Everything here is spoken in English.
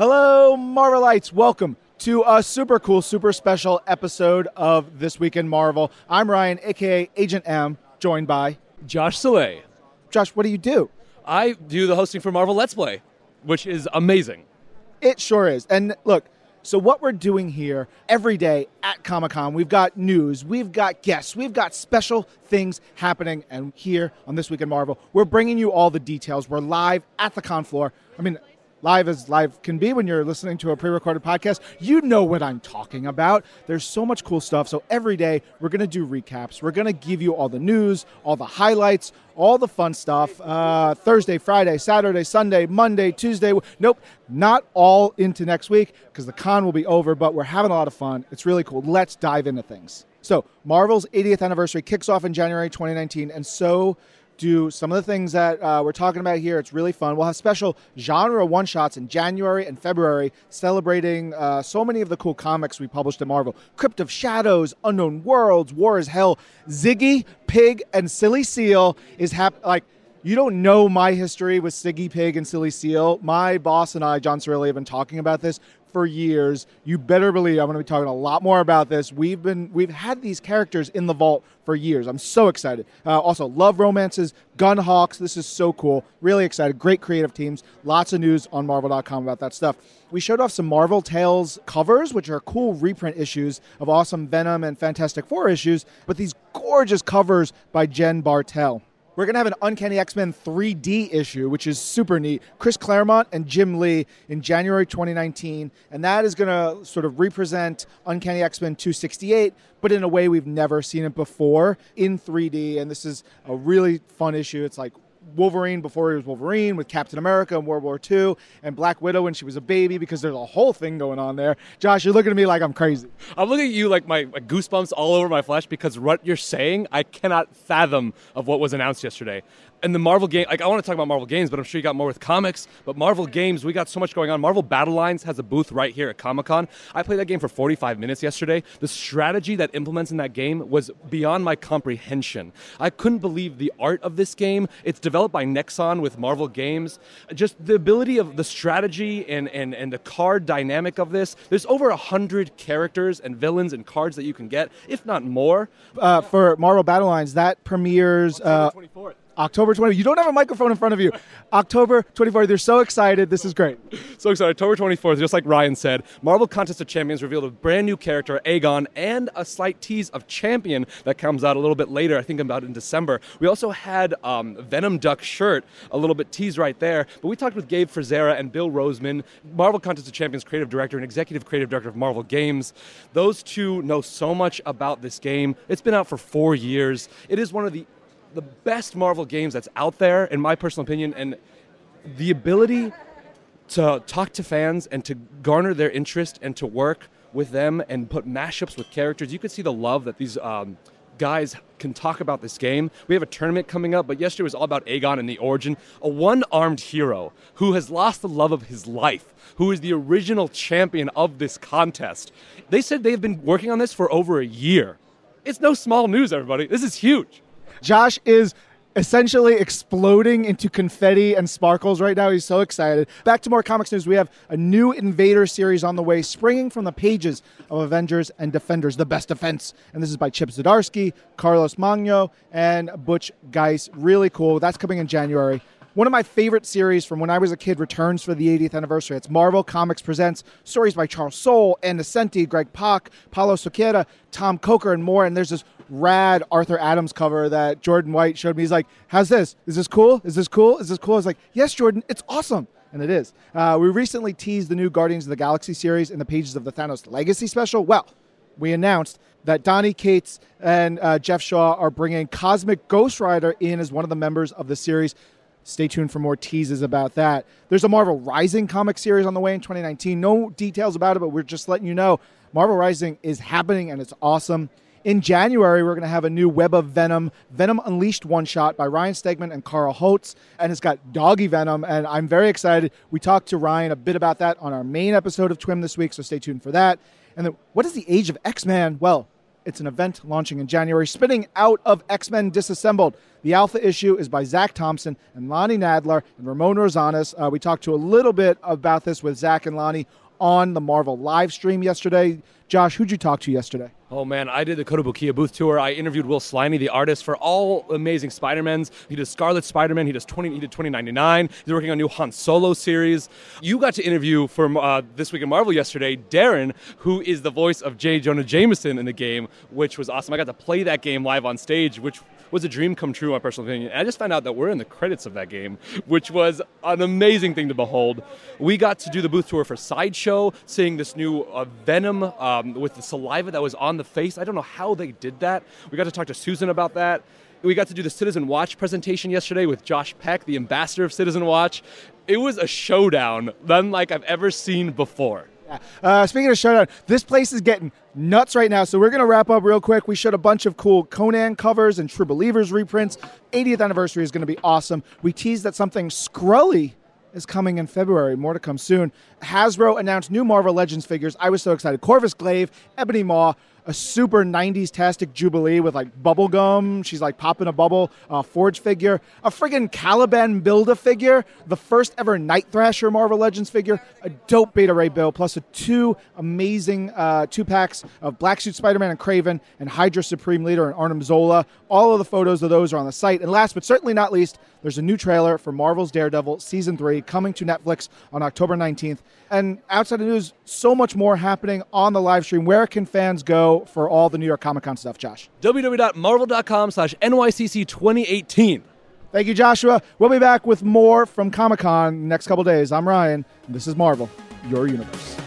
Hello, Marvelites. Welcome to a super cool, super special episode of This Week in Marvel. I'm Ryan, aka Agent M, joined by Josh Saleh. Josh. What do you do? I do the hosting for Marvel Let's Play, which is amazing. It sure is. And look, so what we're doing here every day at Comic Con, we've got news, we've got guests, we've got special things happening, and here on This Week in Marvel, we're bringing you all the details. We're live at the con floor. I mean, live as live can be when you're listening to a pre-recorded podcast. You know what i'm talking about. There's so much cool stuff. So every day we're going to do recaps. We're going to give you all the news all the highlights all the fun stuff. Uh, thursday friday saturday sunday monday tuesday. Nope not all into next week because the con will be over but we're having a lot of fun. It's really cool. Let's dive into things. So marvel's 80th anniversary kicks off in january 2019 and so do some of the things that uh, we're talking about here. It's really fun. We'll have special genre one shots in January and February celebrating uh, so many of the cool comics we published at Marvel Crypt of Shadows, Unknown Worlds, War is Hell, Ziggy, Pig, and Silly Seal is like. You don't know my history with Ziggy Pig and Silly Seal. My boss and I, John Cerilli, have been talking about this for years. You better believe I'm going to be talking a lot more about this. We've been we've had these characters in the vault for years. I'm so excited. Uh, also, love romances, Gunhawks. This is so cool. Really excited. Great creative teams. Lots of news on Marvel.com about that stuff. We showed off some Marvel Tales covers, which are cool reprint issues of awesome Venom and Fantastic Four issues, but these gorgeous covers by Jen Bartel. We're going to have an Uncanny X Men 3D issue, which is super neat. Chris Claremont and Jim Lee in January 2019. And that is going to sort of represent Uncanny X Men 268, but in a way we've never seen it before in 3D. And this is a really fun issue. It's like Wolverine before he was Wolverine with Captain America in World War II and Black Widow when she was a baby because there's a whole thing going on there. Josh, you're looking at me like I'm crazy. I'm looking at you like my, my goosebumps all over my flesh because what you're saying, I cannot fathom of what was announced yesterday and the Marvel game, like I want to talk about Marvel games, but I'm sure you got more with comics. But Marvel games, we got so much going on. Marvel Battle Lines has a booth right here at Comic Con. I played that game for 45 minutes yesterday. The strategy that implements in that game was beyond my comprehension. I couldn't believe the art of this game. It's developed by Nexon with Marvel Games. Just the ability of the strategy and, and, and the card dynamic of this. There's over a hundred characters and villains and cards that you can get, if not more. Uh, for Marvel Battle Lines, that premieres. Uh, 24th. October 20th. You don't have a microphone in front of you. October 24th. They're so excited. This is great. So excited. October 24th, just like Ryan said, Marvel Contest of Champions revealed a brand new character, Aegon, and a slight tease of Champion that comes out a little bit later, I think about in December. We also had um, Venom Duck shirt, a little bit teased right there. But we talked with Gabe Frazier and Bill Roseman, Marvel Contest of Champions creative director and executive creative director of Marvel Games. Those two know so much about this game. It's been out for four years. It is one of the the best Marvel games that's out there, in my personal opinion, and the ability to talk to fans and to garner their interest and to work with them and put mashups with characters. You could see the love that these um, guys can talk about this game. We have a tournament coming up, but yesterday was all about Aegon and the origin. A one armed hero who has lost the love of his life, who is the original champion of this contest. They said they've been working on this for over a year. It's no small news, everybody. This is huge. Josh is essentially exploding into confetti and sparkles right now. He's so excited. Back to more comics news. We have a new Invader series on the way, springing from the pages of Avengers and Defenders, The Best Defense. And this is by Chip Zdarsky, Carlos Magno, and Butch Guice. Really cool. That's coming in January. One of my favorite series from when I was a kid returns for the 80th anniversary. It's Marvel Comics Presents stories by Charles Soule, Ann Nocenti, Greg Pak, Paulo Siqueira, Tom Coker, and more. And there's this rad Arthur Adams cover that Jordan White showed me. He's like, How's this? Is this cool? Is this cool? Is this cool? I was like, Yes, Jordan, it's awesome. And it is. Uh, we recently teased the new Guardians of the Galaxy series in the pages of the Thanos Legacy special. Well, we announced that Donny Cates and uh, Geoff Shaw are bringing Cosmic Ghost Rider in as one of the members of the series. Stay tuned for more teases about that. There's a Marvel Rising comic series on the way in 2019. No details about it, but we're just letting you know Marvel Rising is happening and it's awesome. In January, we're going to have a new Web of Venom, Venom Unleashed one shot by Ryan Stegman and Kyle Hotz. And it's got doggy venom. And I'm very excited. We talked to Ryan a bit about that on our main episode of TWIM this week, so stay tuned for that. And then, what is the age of X Man? Well, It's an event launching in January, spinning out of X Men Disassembled. The Alpha issue is by Zac Thompson and Lonnie Nadler and Ramon Rosanas. Uh, we talked to a little bit about this with Zac and Lonnie on the Marvel live stream yesterday. Josh, who'd you talk to yesterday? Oh man, I did the Kotobukiya booth tour. I interviewed Will Sliney, the artist for all amazing Spider-Mans. He does Scarlet Spider-Man. He does 20. He did 2099. He's working on a new Han Solo series. You got to interview for uh, this week in Marvel yesterday, Darin, who is the voice of J. Jonah Jameson in the game, which was awesome. I got to play that game live on stage, which was a dream come true, my personal opinion. And I just found out that we're in the credits of that game, which was an amazing thing to behold. We got to do the booth tour for Sideshow, seeing this new uh, Venom um, with the saliva that was on the face. I don't know how they did that. We got to talk to Susan about that. We got to do the Citizen Watch presentation yesterday with Josh Peck, the ambassador of Citizen Watch. It was a showdown, unlike I've ever seen before. Uh, speaking of showdown, this place is getting nuts right now. So we're going to wrap up real quick. We showed a bunch of cool Conan covers and True Believers reprints. 80th anniversary is going to be awesome. We teased that something Skrully is coming in February. More to come soon. Hasbro announced new Marvel Legends figures. I was so excited. Corvus Glaive, Ebony Maw, a super 90s tastic Jubilee with like bubble gum. She's like popping a bubble. A Forge figure. A friggin' Caliban Build a figure. The first ever Night Thrasher Marvel Legends figure. A dope Beta Ray Bill. Plus a two amazing uh, two packs of Black Suit Spider Man and Kraven and Hydra Supreme Leader and Arnim Zola. All of the photos of those are on the site. And last but certainly not least, there's a new trailer for Marvel's Daredevil Season 3 coming to Netflix on October 19th. And outside of news, so much more happening on the live stream. Where can fans go for all the New York Comic Con stuff, Josh? www.marvel.com slash NYCC 2018. Thank you, Joshua. We'll be back with more from Comic Con next couple days. I'm Ryan, and this is Marvel, your universe.